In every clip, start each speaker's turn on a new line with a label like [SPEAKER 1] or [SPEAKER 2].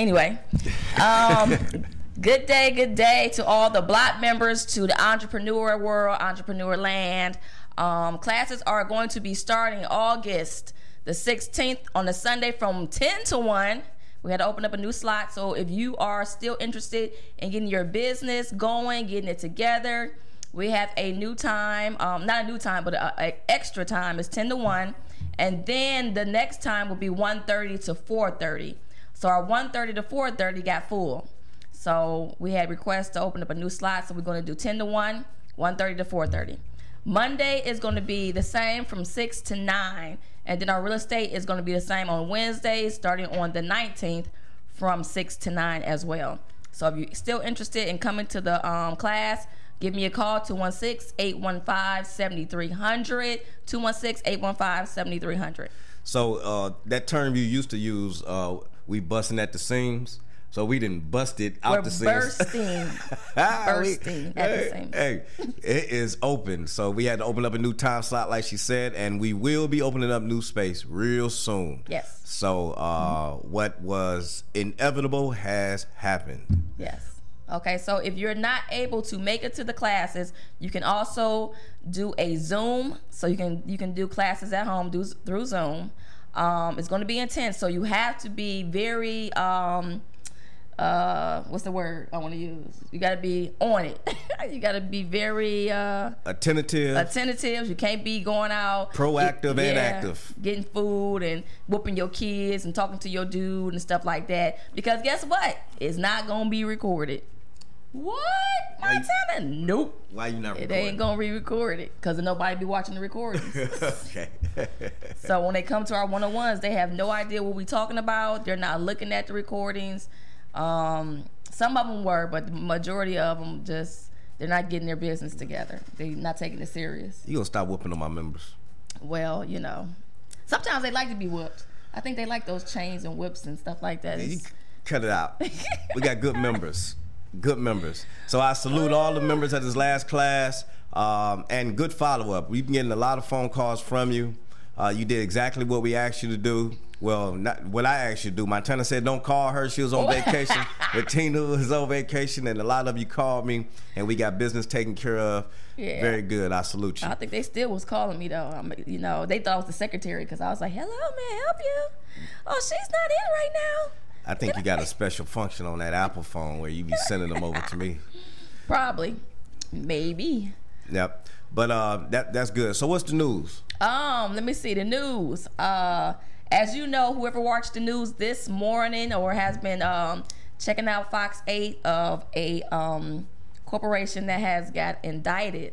[SPEAKER 1] Anyway, um, good day, good day to all the block members, to the entrepreneur world, entrepreneur land. Um, classes are going to be starting August the 16th on a Sunday from 10 to 1. We had to open up a new slot. So if you are still interested in getting your business going, getting it together, we have a new time. Um, not a new time, but an extra time is 10 to 1. And then the next time will be 1.30 to 4.30. So our 1.30 to 4.30 got full. So we had requests to open up a new slot. So we're going to do 10 to 1, 1.30 to 4.30. Monday is going to be the same from 6 to 9. And then our real estate is going to be the same on Wednesdays, starting on the 19th from 6 to 9 as well. So if you're still interested in coming to the um, class, give me a call 216-815-7300 216-815-7300
[SPEAKER 2] so uh, that term you used to use uh, we busting at the seams so we didn't bust it out
[SPEAKER 1] We're
[SPEAKER 2] the seams.
[SPEAKER 1] bursting, bursting at
[SPEAKER 2] hey,
[SPEAKER 1] the same.
[SPEAKER 2] Hey, it is open. So we had to open up a new time slot, like she said, and we will be opening up new space real soon.
[SPEAKER 1] Yes.
[SPEAKER 2] So uh, mm-hmm. what was inevitable has happened.
[SPEAKER 1] Yes. Okay, so if you're not able to make it to the classes, you can also do a Zoom. So you can you can do classes at home do, through Zoom. Um, it's going to be intense, so you have to be very um, uh, what's the word I want to use? You got to be on it. you got to be very uh,
[SPEAKER 2] attentive.
[SPEAKER 1] Attentive. You can't be going out
[SPEAKER 2] proactive get, and yeah, active,
[SPEAKER 1] getting food and whooping your kids and talking to your dude and stuff like that. Because guess what? It's not gonna be recorded. What? Montana? You, nope.
[SPEAKER 2] Why you not?
[SPEAKER 1] It They ain't gonna re-record it because nobody be watching the recordings. okay. so when they come to our one on ones, they have no idea what we talking about. They're not looking at the recordings. Um, some of them were, but the majority of them just they're not getting their business together. They're not taking it serious.
[SPEAKER 2] You gonna stop whooping on my members?
[SPEAKER 1] Well, you know, sometimes they like to be whooped. I think they like those chains and whips and stuff like that.
[SPEAKER 2] Yeah, cut it out. we got good members good members. So I salute all the members at this last class um, and good follow up. We've been getting a lot of phone calls from you. Uh, you did exactly what we asked you to do. Well, not what I asked you to do. Montana said don't call her. She was on vacation. but Tina was on vacation, and a lot of you called me, and we got business taken care of. Yeah. Very good. I salute you.
[SPEAKER 1] I think they still was calling me though. I'm, you know, they thought I was the secretary because I was like, "Hello, man, help you." Oh, she's not in right now.
[SPEAKER 2] I think you got a special function on that Apple phone where you be sending them over to me.
[SPEAKER 1] Probably, maybe.
[SPEAKER 2] Yep. But uh, that that's good. So what's the news?
[SPEAKER 1] Um, let me see the news. Uh, as you know, whoever watched the news this morning or has been um checking out Fox Eight of a um corporation that has got indicted.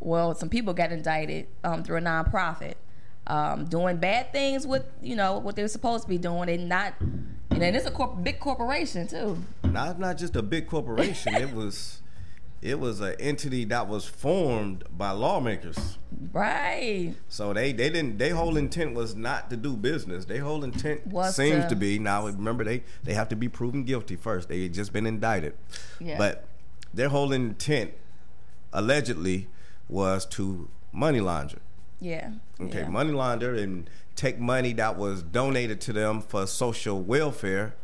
[SPEAKER 1] Well, some people got indicted um, through a nonprofit, um, doing bad things with you know what they're supposed to be doing and not and it's a corp- big corporation too.
[SPEAKER 2] Not not just a big corporation. it was it was an entity that was formed by lawmakers.
[SPEAKER 1] Right.
[SPEAKER 2] So they they didn't their whole intent was not to do business. Their whole intent What's seems the... to be now remember they they have to be proven guilty first. They had just been indicted. Yeah. But their whole intent allegedly was to money launder.
[SPEAKER 1] Yeah.
[SPEAKER 2] Okay,
[SPEAKER 1] yeah.
[SPEAKER 2] money launder and take money that was donated to them for social welfare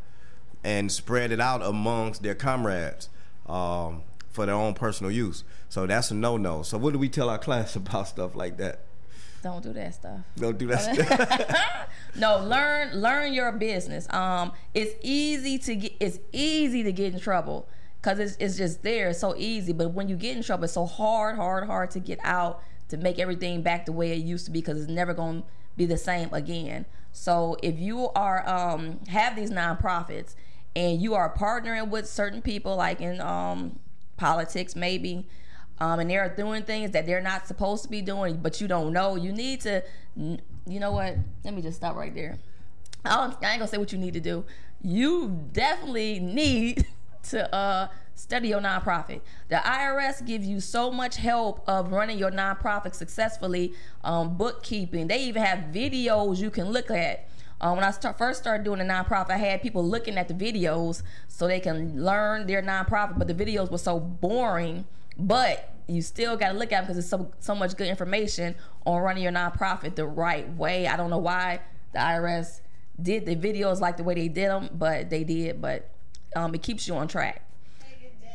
[SPEAKER 2] and spread it out amongst their comrades um, for their own personal use. So that's a no no. So what do we tell our class about stuff like that?
[SPEAKER 1] Don't do that stuff.
[SPEAKER 2] Don't do that stuff.
[SPEAKER 1] no, learn learn your business. Um, it's easy to get it's easy to get in trouble because it's it's just there. It's so easy. But when you get in trouble, it's so hard, hard, hard to get out to make everything back the way it used to be because it's never going to be the same again. So if you are um, have these nonprofits and you are partnering with certain people, like in um, politics, maybe. Um, and they're doing things that they're not supposed to be doing, but you don't know. You need to, you know what? Let me just stop right there. I, I ain't gonna say what you need to do. You definitely need to uh, study your nonprofit. The IRS gives you so much help of running your nonprofit successfully, um, bookkeeping. They even have videos you can look at. Um, when I start, first started doing a nonprofit, I had people looking at the videos so they can learn their nonprofit, but the videos were so boring. But you still got to look at them because there's so, so much good information on running your nonprofit the right way. I don't know why the IRS did the videos like the way they did them, but they did. But um, it keeps you on track.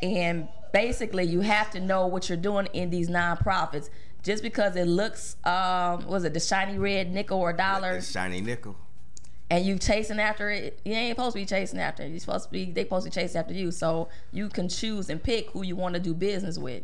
[SPEAKER 1] And basically, you have to know what you're doing in these nonprofits. Just because it looks, um, was it the shiny red nickel or dollar?
[SPEAKER 2] The shiny nickel.
[SPEAKER 1] And you chasing after it, you ain't supposed to be chasing after it. You're supposed to be, they supposed to chase after you. So you can choose and pick who you want to do business with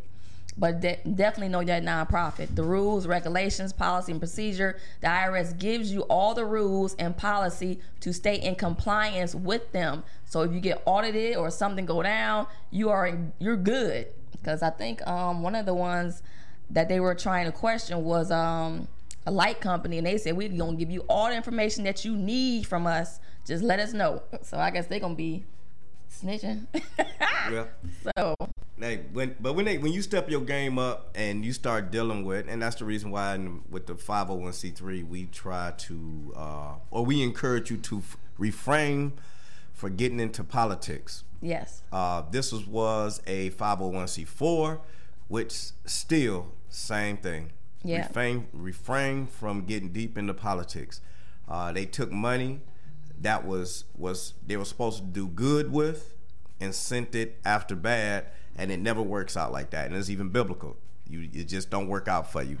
[SPEAKER 1] but de- definitely know that nonprofit. The rules, regulations, policy, and procedure. The IRS gives you all the rules and policy to stay in compliance with them. So if you get audited or something go down, you are you're good. Because I think um, one of the ones that they were trying to question was um, a light company, and they said we're gonna give you all the information that you need from us. Just let us know. So I guess they're gonna be snitching.
[SPEAKER 2] yeah.
[SPEAKER 1] So
[SPEAKER 2] Hey, when but when they when you step your game up and you start dealing with, and that's the reason why in, with the 501c3 we try to uh, or we encourage you to f- refrain for getting into politics.
[SPEAKER 1] Yes.
[SPEAKER 2] Uh, this was was a 501c4, which still same thing.
[SPEAKER 1] Yeah.
[SPEAKER 2] Refrain refrain from getting deep into politics. Uh, they took money that was was they were supposed to do good with and sent it after bad and it never works out like that. And it's even biblical. You it just don't work out for you.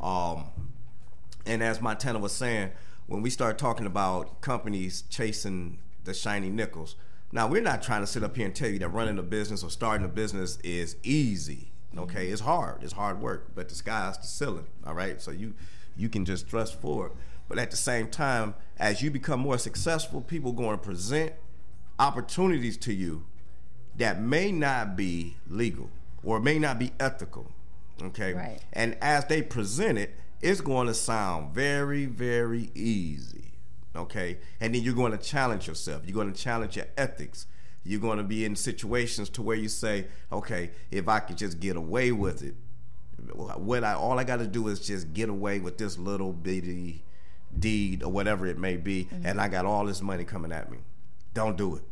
[SPEAKER 2] Um, and as Montana was saying, when we start talking about companies chasing the shiny nickels, now we're not trying to sit up here and tell you that running a business or starting a business is easy. Okay, it's hard. It's hard work, but the sky's the ceiling. All right, so you you can just thrust forward. But at the same time, as you become more successful, people going to present opportunities to you that may not be legal or may not be ethical. Okay.
[SPEAKER 1] Right.
[SPEAKER 2] And as they present it, it's going to sound very, very easy. Okay. And then you're going to challenge yourself. You're going to challenge your ethics. You're going to be in situations to where you say, okay, if I could just get away with it, what I all I got to do is just get away with this little bitty deed or whatever it may be, mm-hmm. and I got all this money coming at me. Don't do it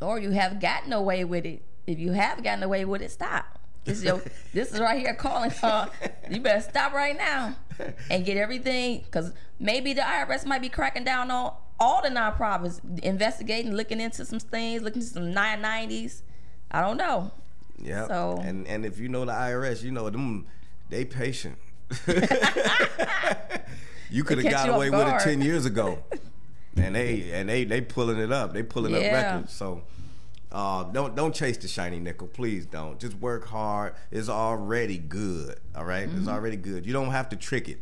[SPEAKER 1] or you have gotten away with it. If you have gotten away with it, stop. This is your, this is right here calling. Uh, you better stop right now and get everything because maybe the IRS might be cracking down on all the nonprofits, investigating, looking into some things, looking into some 990s. I don't know.
[SPEAKER 2] Yeah. So and and if you know the IRS, you know them they patient. you could have got away with it ten years ago and they and they they pulling it up. They pulling yeah. up records. So uh, don't don't chase the shiny nickel, please don't. Just work hard. It's already good. All right? mm-hmm. it's already good. You don't have to trick it.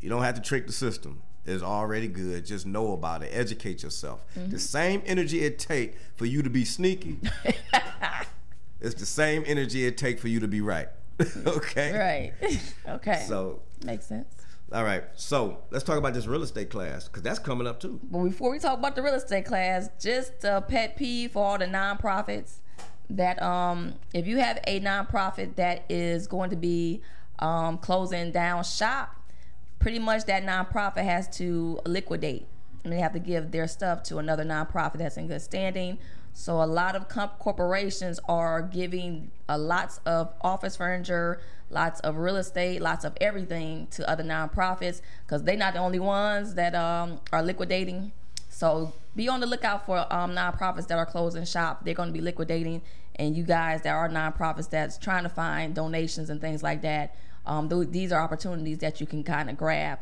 [SPEAKER 2] You don't have to trick the system. It's already good. Just know about it. Educate yourself. Mm-hmm. The same energy it take for you to be sneaky. it's the same energy it take for you to be right.
[SPEAKER 1] okay. Right. okay.
[SPEAKER 2] So
[SPEAKER 1] makes sense.
[SPEAKER 2] All right, so let's talk about this real estate class because that's coming up too.
[SPEAKER 1] But before we talk about the real estate class, just a pet peeve for all the nonprofits that um, if you have a nonprofit that is going to be um, closing down shop, pretty much that nonprofit has to liquidate and they have to give their stuff to another nonprofit that's in good standing. So a lot of comp- corporations are giving a lots of office furniture, lots of real estate, lots of everything to other nonprofits because they're not the only ones that um, are liquidating. So be on the lookout for um, nonprofits that are closing shop. They're going to be liquidating, and you guys that are nonprofits that's trying to find donations and things like that. Um, th- these are opportunities that you can kind of grab.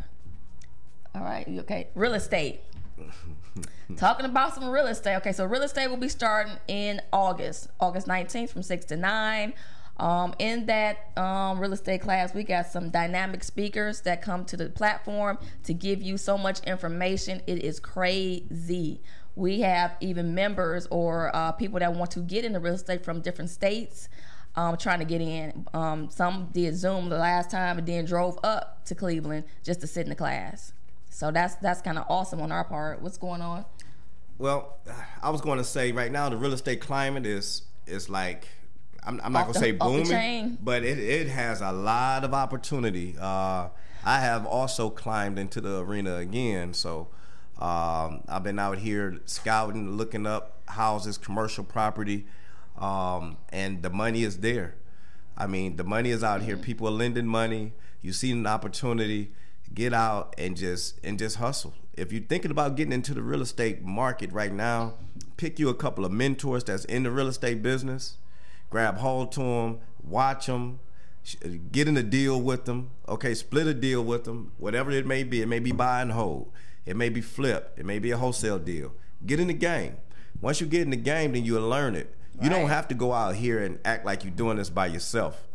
[SPEAKER 1] All right, okay. Real estate. Talking about some real estate. Okay, so real estate will be starting in August, August 19th from 6 to 9. Um, in that um, real estate class, we got some dynamic speakers that come to the platform to give you so much information. It is crazy. We have even members or uh, people that want to get into real estate from different states. Um, trying to get in. Um, some did Zoom the last time and then drove up to Cleveland just to sit in the class. So that's that's kind of awesome on our part. What's going on?
[SPEAKER 2] Well, I was going to say right now the real estate climate is is like I'm, I'm not going to say booming, but it, it has a lot of opportunity. Uh, I have also climbed into the arena again, so um, I've been out here scouting, looking up houses, commercial property, um, and the money is there. I mean, the money is out here. Mm-hmm. People are lending money. You see an opportunity, get out and just and just hustle. If you're thinking about getting into the real estate market right now, pick you a couple of mentors that's in the real estate business. Grab hold to them, watch them, uh, get in a deal with them. Okay, split a deal with them, whatever it may be. It may be buy and hold. It may be flip. It may be a wholesale deal. Get in the game. Once you get in the game, then you'll learn it. You
[SPEAKER 1] Right.
[SPEAKER 2] don't have to go out here and act like you're doing this by yourself.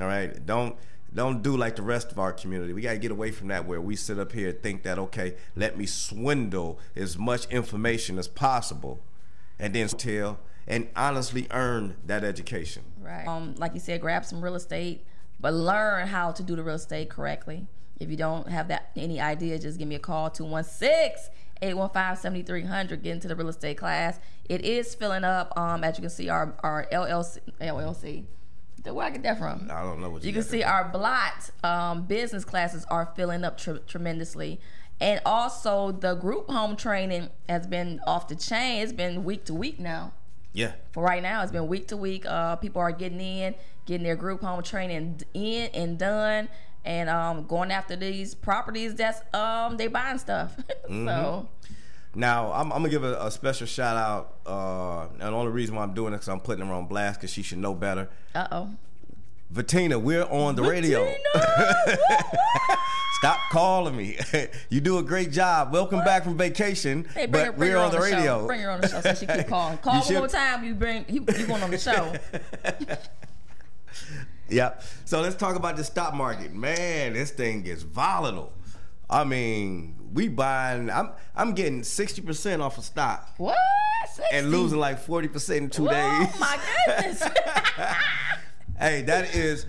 [SPEAKER 2] All right, don't don't do like the rest of our community. We gotta get away from that where we sit up here and think that okay, let me swindle as much information as possible, and then tell and honestly earn that education.
[SPEAKER 1] Right. Um, like you said, grab some real estate, but learn how to do the real estate correctly. If you don't have that any idea, just give me a call 216 815 7300. Get into the real estate class. It is filling up. Um, as you can see, our, our LLC, LLC. Where I get that from?
[SPEAKER 2] I don't know what you,
[SPEAKER 1] You can see our blot um, business classes are filling up tr- tremendously. And also, the group home training has been off the chain. It's been week to week now
[SPEAKER 2] Yeah,
[SPEAKER 1] for right now. It's been week to week. Uh, people are getting in, getting their group home training in and done, and um, going after these properties that's um they buying stuff. so
[SPEAKER 2] Now I'm, I'm gonna give a, a special shout out. Uh, and the only reason why I'm doing it is because I'm putting her on blast because she should know better.
[SPEAKER 1] uh oh.
[SPEAKER 2] Vatina, we're on the radio. Stop calling me. you do a great job. Welcome back from vacation,
[SPEAKER 1] Hey, bring her, bring
[SPEAKER 2] we're
[SPEAKER 1] her
[SPEAKER 2] on the
[SPEAKER 1] the
[SPEAKER 2] radio.
[SPEAKER 1] Show. Bring her on the show so she keep calling. Call one more time. You bring you, you going on the show.
[SPEAKER 2] Yep. So let's talk about the stock market. Man, this thing is volatile. I mean, we buying. I'm I'm getting sixty percent off of stock
[SPEAKER 1] what? 60?
[SPEAKER 2] and losing like forty percent in two days.
[SPEAKER 1] Oh my goodness.
[SPEAKER 2] Hey, that is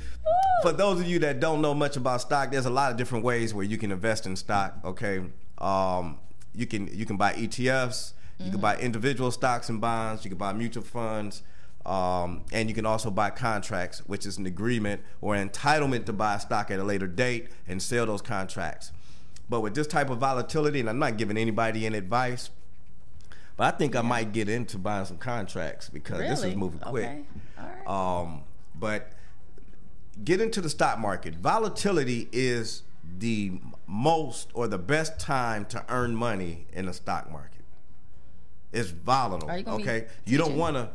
[SPEAKER 2] for those of you that don't know much about stock. There's a lot of different ways where you can invest in stock. Okay, um, you can you can buy ETFs, you can buy individual stocks and bonds, you can buy mutual funds, um, and you can also buy contracts, which is an agreement or an entitlement to buy stock at a later date and sell those contracts. But with this type of volatility, and I'm not giving anybody any advice, but I think I might get into buying some contracts because this is
[SPEAKER 1] Really?
[SPEAKER 2] moving quick.
[SPEAKER 1] Okay. All right.
[SPEAKER 2] Um, but get into the stock market. Volatility is the most or the best time to earn money in the stock market. It's volatile.
[SPEAKER 1] You
[SPEAKER 2] okay, you don't want to.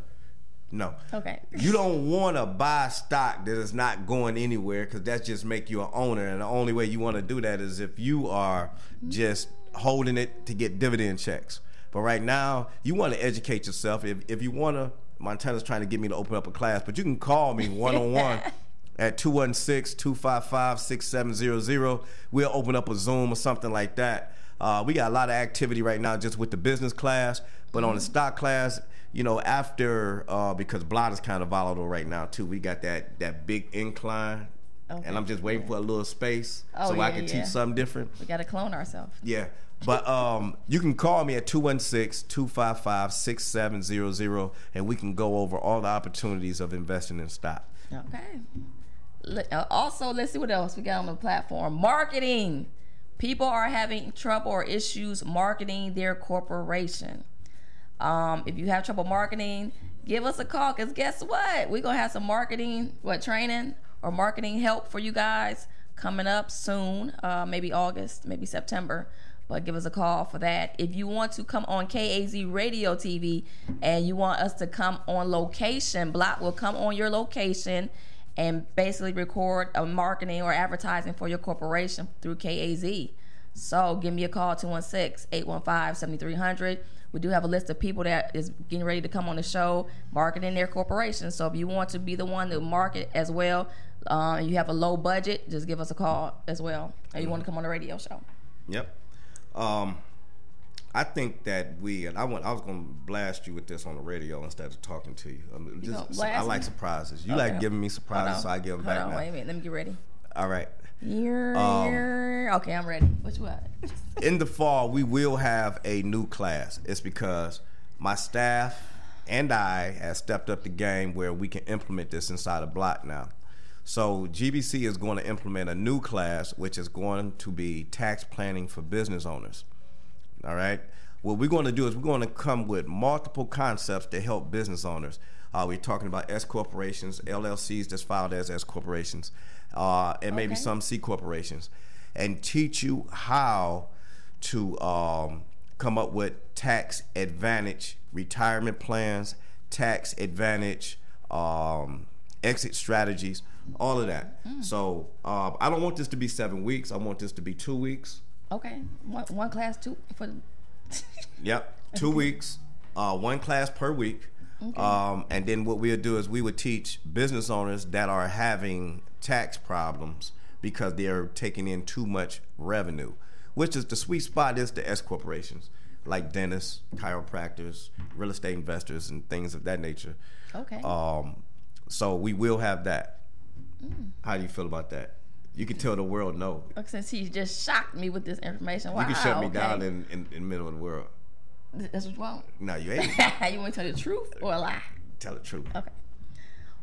[SPEAKER 2] No.
[SPEAKER 1] Okay.
[SPEAKER 2] You don't want to buy stock that is not going anywhere because that just make you an owner, and the only way you want to do that is if you are just holding it to get dividend checks. But right now, you want to educate yourself. If if you want to, Montana's trying to get me to open up a class, but you can call me one on one. At 216-255-6700. We'll open up a Zoom or something like that. Uh, we got a lot of activity right now just with the business class, but on the stock class, you know, after uh, because Blot is kind of volatile right now too. We got that that big incline,
[SPEAKER 1] Okay.
[SPEAKER 2] and I'm just waiting for a little space
[SPEAKER 1] Oh,
[SPEAKER 2] so I can
[SPEAKER 1] yeah.
[SPEAKER 2] teach something different.
[SPEAKER 1] we got to clone ourselves.
[SPEAKER 2] Yeah. But um, you can call me at 216-255-6700 and we can go over all the opportunities of investing in stock.
[SPEAKER 1] Okay. Uh, Also, let's see what else we got on the platform. Marketing. People are having trouble or issues marketing their corporation. Um, if you have trouble marketing, give us a call. Cause guess what? We're gonna have some marketing, what training or marketing help for you guys coming up soon. Uh, maybe August, maybe September. But give us a call for that. If you want to come on KAZ Radio TV and you want us to come on location, Block will come on your location and basically record a marketing or advertising for your corporation through KAZ. So give me a call 216-815-7300. We do have a list of people that is getting ready to come on the show marketing their corporation. So if you want to be the one to market as well, uh, and you have a low budget, just give us a call as well. And you want to come on the radio show.
[SPEAKER 2] Yep. Um, I think that we and I want I was gonna blast you with this on the radio instead of talking to you. Um,
[SPEAKER 1] gonna
[SPEAKER 2] just,
[SPEAKER 1] blast
[SPEAKER 2] I like surprises. You
[SPEAKER 1] Okay.
[SPEAKER 2] like giving me surprises, so I give them
[SPEAKER 1] Hold
[SPEAKER 2] back
[SPEAKER 1] on,
[SPEAKER 2] now.
[SPEAKER 1] wait a minute. Let me get ready.
[SPEAKER 2] All right.
[SPEAKER 1] You're,
[SPEAKER 2] Um,
[SPEAKER 1] you're- okay, I'm ready. What you want?
[SPEAKER 2] in the fall, we will have a new class. It's because my staff and I have stepped up the game where we can implement this inside a block now. So GBC is going to implement a new class, which is going to be tax planning for business owners. All right. What we're going to do is we're going to come with multiple concepts to help business owners. Uh, we're talking about S corporations, LLCs that's filed as S corporations, uh, and maybe
[SPEAKER 1] Okay.
[SPEAKER 2] some C corporations. and teach you how to um, come up with tax advantage retirement plans, tax advantage um, exit strategies, all of that.
[SPEAKER 1] Mm.
[SPEAKER 2] So um, I don't want this to be seven weeks. I want this to be two weeks.
[SPEAKER 1] Okay, one, one class, two for. The...
[SPEAKER 2] Yep, two weeks, uh, one class per week.
[SPEAKER 1] Okay.
[SPEAKER 2] Um, and then what we'll do is we would teach business owners that are having tax problems because they're taking in too much revenue, which is the sweet spot is the S corporations like dentists, chiropractors, real estate investors, and things of that nature.
[SPEAKER 1] Okay.
[SPEAKER 2] Um, so we will have that.
[SPEAKER 1] Mm.
[SPEAKER 2] How do you feel about that? You can tell the world no.
[SPEAKER 1] Since he just shocked me with this information, wow,
[SPEAKER 2] you can shut me
[SPEAKER 1] okay.
[SPEAKER 2] down in, in, in the middle of the world.
[SPEAKER 1] That's what you want.
[SPEAKER 2] No, you ain't.
[SPEAKER 1] you want to tell the truth or a lie?
[SPEAKER 2] tell the truth.
[SPEAKER 1] Okay.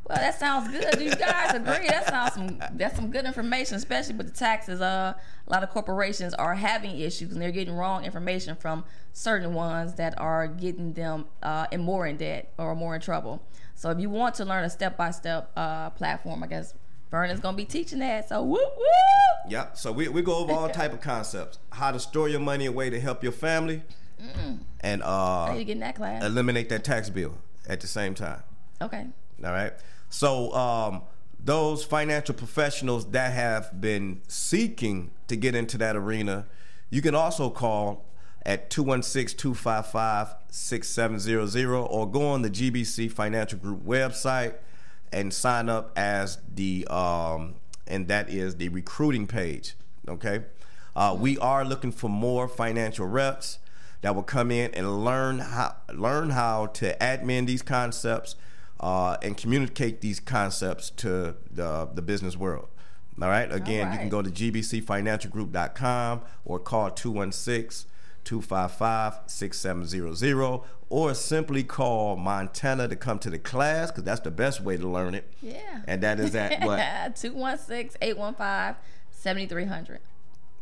[SPEAKER 1] Well, that sounds good. Do you guys agree? That sounds some that's some good information, especially with the taxes. Uh, a lot of corporations are having issues and they're getting wrong information from certain ones that are getting them uh, in more in debt or more in trouble. So if you want to learn a step by step platform, I guess Vernon's gonna be teaching that. So whoop whoop.
[SPEAKER 2] Yeah. So we, we go over all type of concepts: how to store your money away to help your family,
[SPEAKER 1] Mm.
[SPEAKER 2] and uh,
[SPEAKER 1] need to get in that class.
[SPEAKER 2] eliminate that tax bill at the same time.
[SPEAKER 1] Okay.
[SPEAKER 2] All right. So um, those financial professionals that have been seeking to get into that arena, you can also call at 216-255-6700 or go on the GBC Financial Group website and sign up as the um, and that is the recruiting page. Okay. Uh, we are looking for more financial reps that will come in and learn how learn how to admin these concepts uh, and communicate these concepts to the the business world. All right. Again,
[SPEAKER 1] All
[SPEAKER 2] you can go to gbcfinancialgroup.com or call 216 255 6700 or simply call Montana to come to the class because that's the best way to learn it.
[SPEAKER 1] Yeah.
[SPEAKER 2] And that is at what?
[SPEAKER 1] 216 815 7300.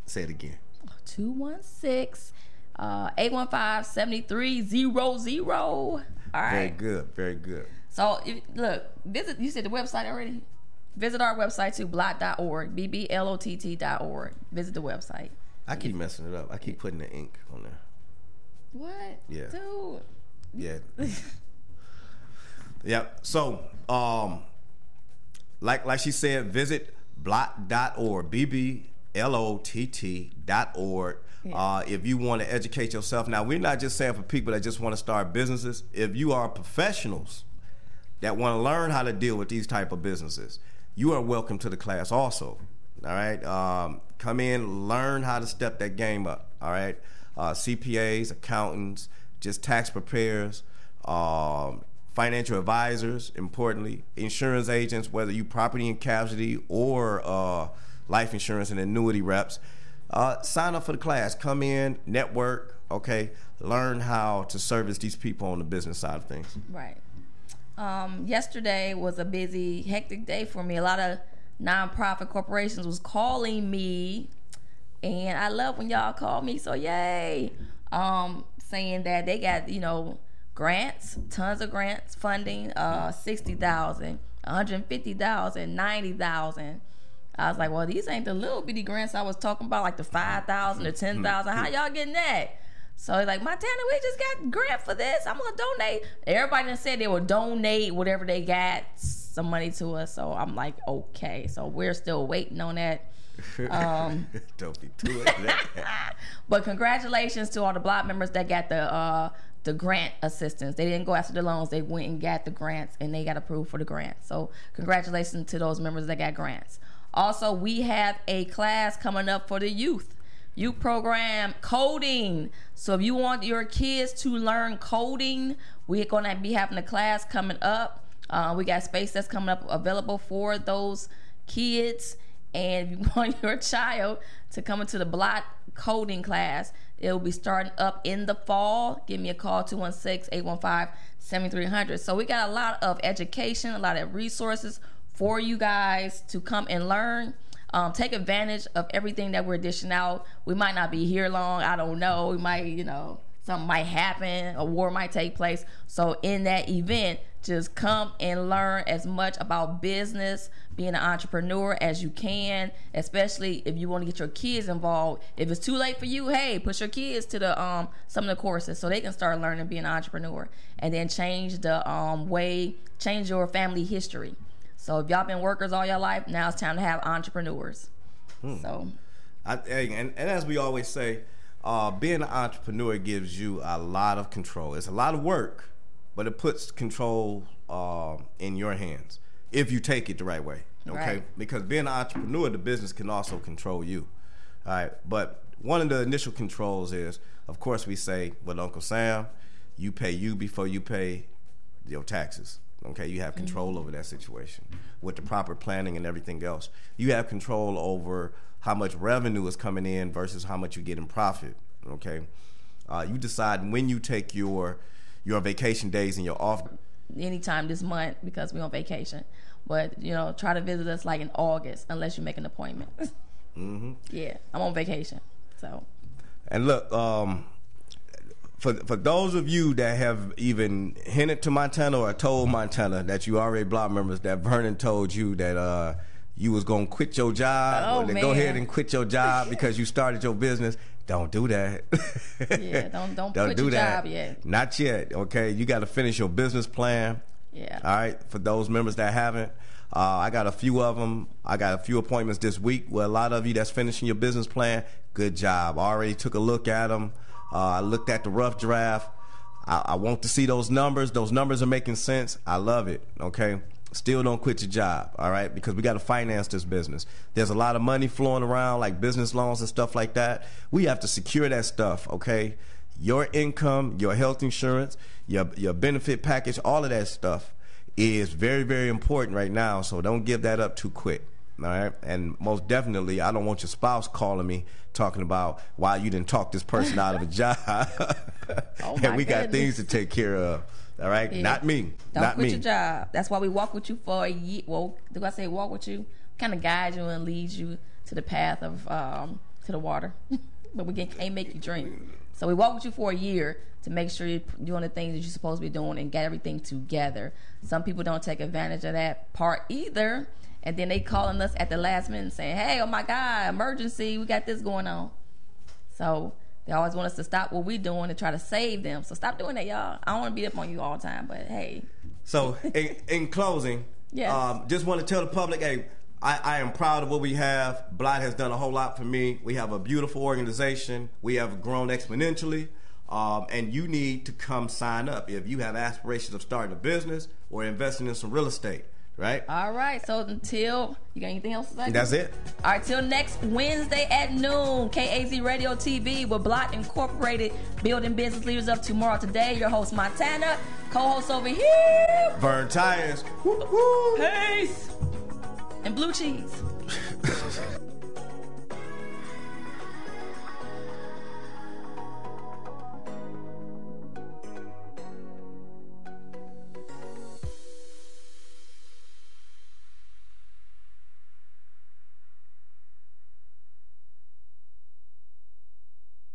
[SPEAKER 2] Say it again.
[SPEAKER 1] 216 uh, 815 7300. All right.
[SPEAKER 2] Very good. Very good.
[SPEAKER 1] So, if, look, visit, you said the website already? Visit our website too, blot.org, B-B-L-O-T-T.org. Visit the website.
[SPEAKER 2] I keep messing it up. I keep putting the ink on there.
[SPEAKER 1] What?
[SPEAKER 2] Yeah.
[SPEAKER 1] Dude.
[SPEAKER 2] Yeah. yeah. So, um, like like she said, visit blot.org, B B L O T T dot org.
[SPEAKER 1] Yeah.
[SPEAKER 2] Uh, if you want to educate yourself. Now, we're not just saying for people that just want to start businesses. If you are professionals that want to learn how to deal with these type of businesses, you are welcome to the class also. All right, um, come in, learn how to step that game up. All right, uh, CPAs, accountants, just tax preparers, um, financial advisors, importantly, insurance agents, whether you property and casualty or uh, life insurance and annuity reps. Uh, sign up for the class. Come in, network. Okay, learn how to service these people on the business side of things.
[SPEAKER 1] Right. Um, yesterday was a busy, hectic day for me. A lot of nonprofit corporations was calling me, and I love when y'all call me. So yay! Um, saying that they got you know grants, tons of grants, funding, uh, sixty thousand, one hundred fifty thousand, ninety thousand. I was like, well, these ain't the little bitty grants I was talking about, like the five thousand or ten thousand. How y'all getting that? So he's like, Montana, we just got grant for this. I'm gonna donate. Everybody said they would donate whatever they got some money to us. So I'm like, okay. So we're still waiting on that. Um,
[SPEAKER 2] Don't be too
[SPEAKER 1] but congratulations to all the block members that got the uh, the grant assistance. They didn't go after the loans; they went and got the grants, and they got approved for the grants. So congratulations to those members that got grants. Also, we have a class coming up for the youth. You program coding. So if you want your kids to learn coding, we're gonna be having a class coming up. Uh, we got space that's coming up available for those kids. And if you want your child to come into the block coding class, it will be starting up in the fall. Give me a call 216 815 7300. So we got a lot of education, a lot of resources for you guys to come and learn. Um, take advantage of everything that we're dishing out. We might not be here long. I don't know. We might, you know, something might happen, a war might take place. So in that event, just come and learn as much about business, being an entrepreneur as you can, especially if you want to get your kids involved. If it's too late for you, hey, push your kids to the um some of the courses so they can start learning being an entrepreneur and then change the um way change your family history. So if y'all been workers all your life, now it's time to have entrepreneurs. Hmm. So
[SPEAKER 2] I, and, and as we always say, uh, being an entrepreneur gives you a lot of control. It's a lot of work, but it puts control uh, in your hands if you take it the right way. Okay, right. because being an entrepreneur, the business can also control you. All right, but one of the initial controls is, of course, we say with Uncle Sam, you pay you before you pay your taxes. Okay, you have mm-hmm. control mm-hmm. over that situation with the proper planning and everything else. You have control over how much revenue is coming in versus how much you get in profit. Okay, uh, you decide when you take your your vacation days and your off.
[SPEAKER 1] Anytime this month because we're on vacation, but you know, try to visit us like in August unless you make an appointment. mm-hmm. Yeah, I'm on vacation, so.
[SPEAKER 2] And look, um, for for those of you that have even hinted to Montana or told Montana that you already block members that Vernon told you that uh, you was gonna quit your job
[SPEAKER 1] oh,
[SPEAKER 2] or go ahead and quit your job because you started your business. Don't do that.
[SPEAKER 1] yeah, don't don't, don't do that. yet.
[SPEAKER 2] Not yet. Okay, you got to finish your business plan.
[SPEAKER 1] Yeah.
[SPEAKER 2] All right. For those members that haven't, uh, I got a few of them. I got a few appointments this week with a lot of you that's finishing your business plan. Good job. I already took a look at them. Uh, I looked at the rough draft. I, I want to see those numbers. Those numbers are making sense. I love it. Okay. Still don't quit your job, all right? Because we got to finance this business. There's a lot of money flowing around, like business loans and stuff like that. We have to secure that stuff, okay? Your income, your health insurance, your your benefit package, all of that stuff is very, very important right now. So don't give that up too quick. All right. And most definitely, I don't want your spouse calling me talking about why you didn't talk this person out of a job. oh and we goodness. got things to take care of. All right. Yeah. Not me.
[SPEAKER 1] Don't
[SPEAKER 2] Not
[SPEAKER 1] quit
[SPEAKER 2] me.
[SPEAKER 1] your job. That's why we walk with you for a year. Well, do I say walk with you? Kind of guide you and lead you to the path of um, to the water, but we can't make you drink. So we walk with you for a year to make sure you're doing the things that you're supposed to be doing and get everything together. Some people don't take advantage of that part either and then they calling us at the last minute saying, "Hey, oh my God, emergency! We got this going on." So they always want us to stop what we're doing and try to save them. So stop doing that, y'all. I don't want to beat up on you all the time, but hey.
[SPEAKER 2] So in, in closing,
[SPEAKER 1] yes. Um,
[SPEAKER 2] just want to tell the public, hey. I, I, am proud of what we have. Blot has done a whole lot for me. We have a beautiful organization. We have grown exponentially. Um, and you need to come sign up if you have aspirations of starting a business or investing in some real estate right?
[SPEAKER 1] All right. So until you got anything else to say?
[SPEAKER 2] That's it.
[SPEAKER 1] All right. Till next Wednesday at noon, KAZ Radio TV with Block Incorporated, building business leaders of tomorrow. Today, your host Montana, co-host over here,
[SPEAKER 2] Burn Tires.
[SPEAKER 1] Peace and blue cheese.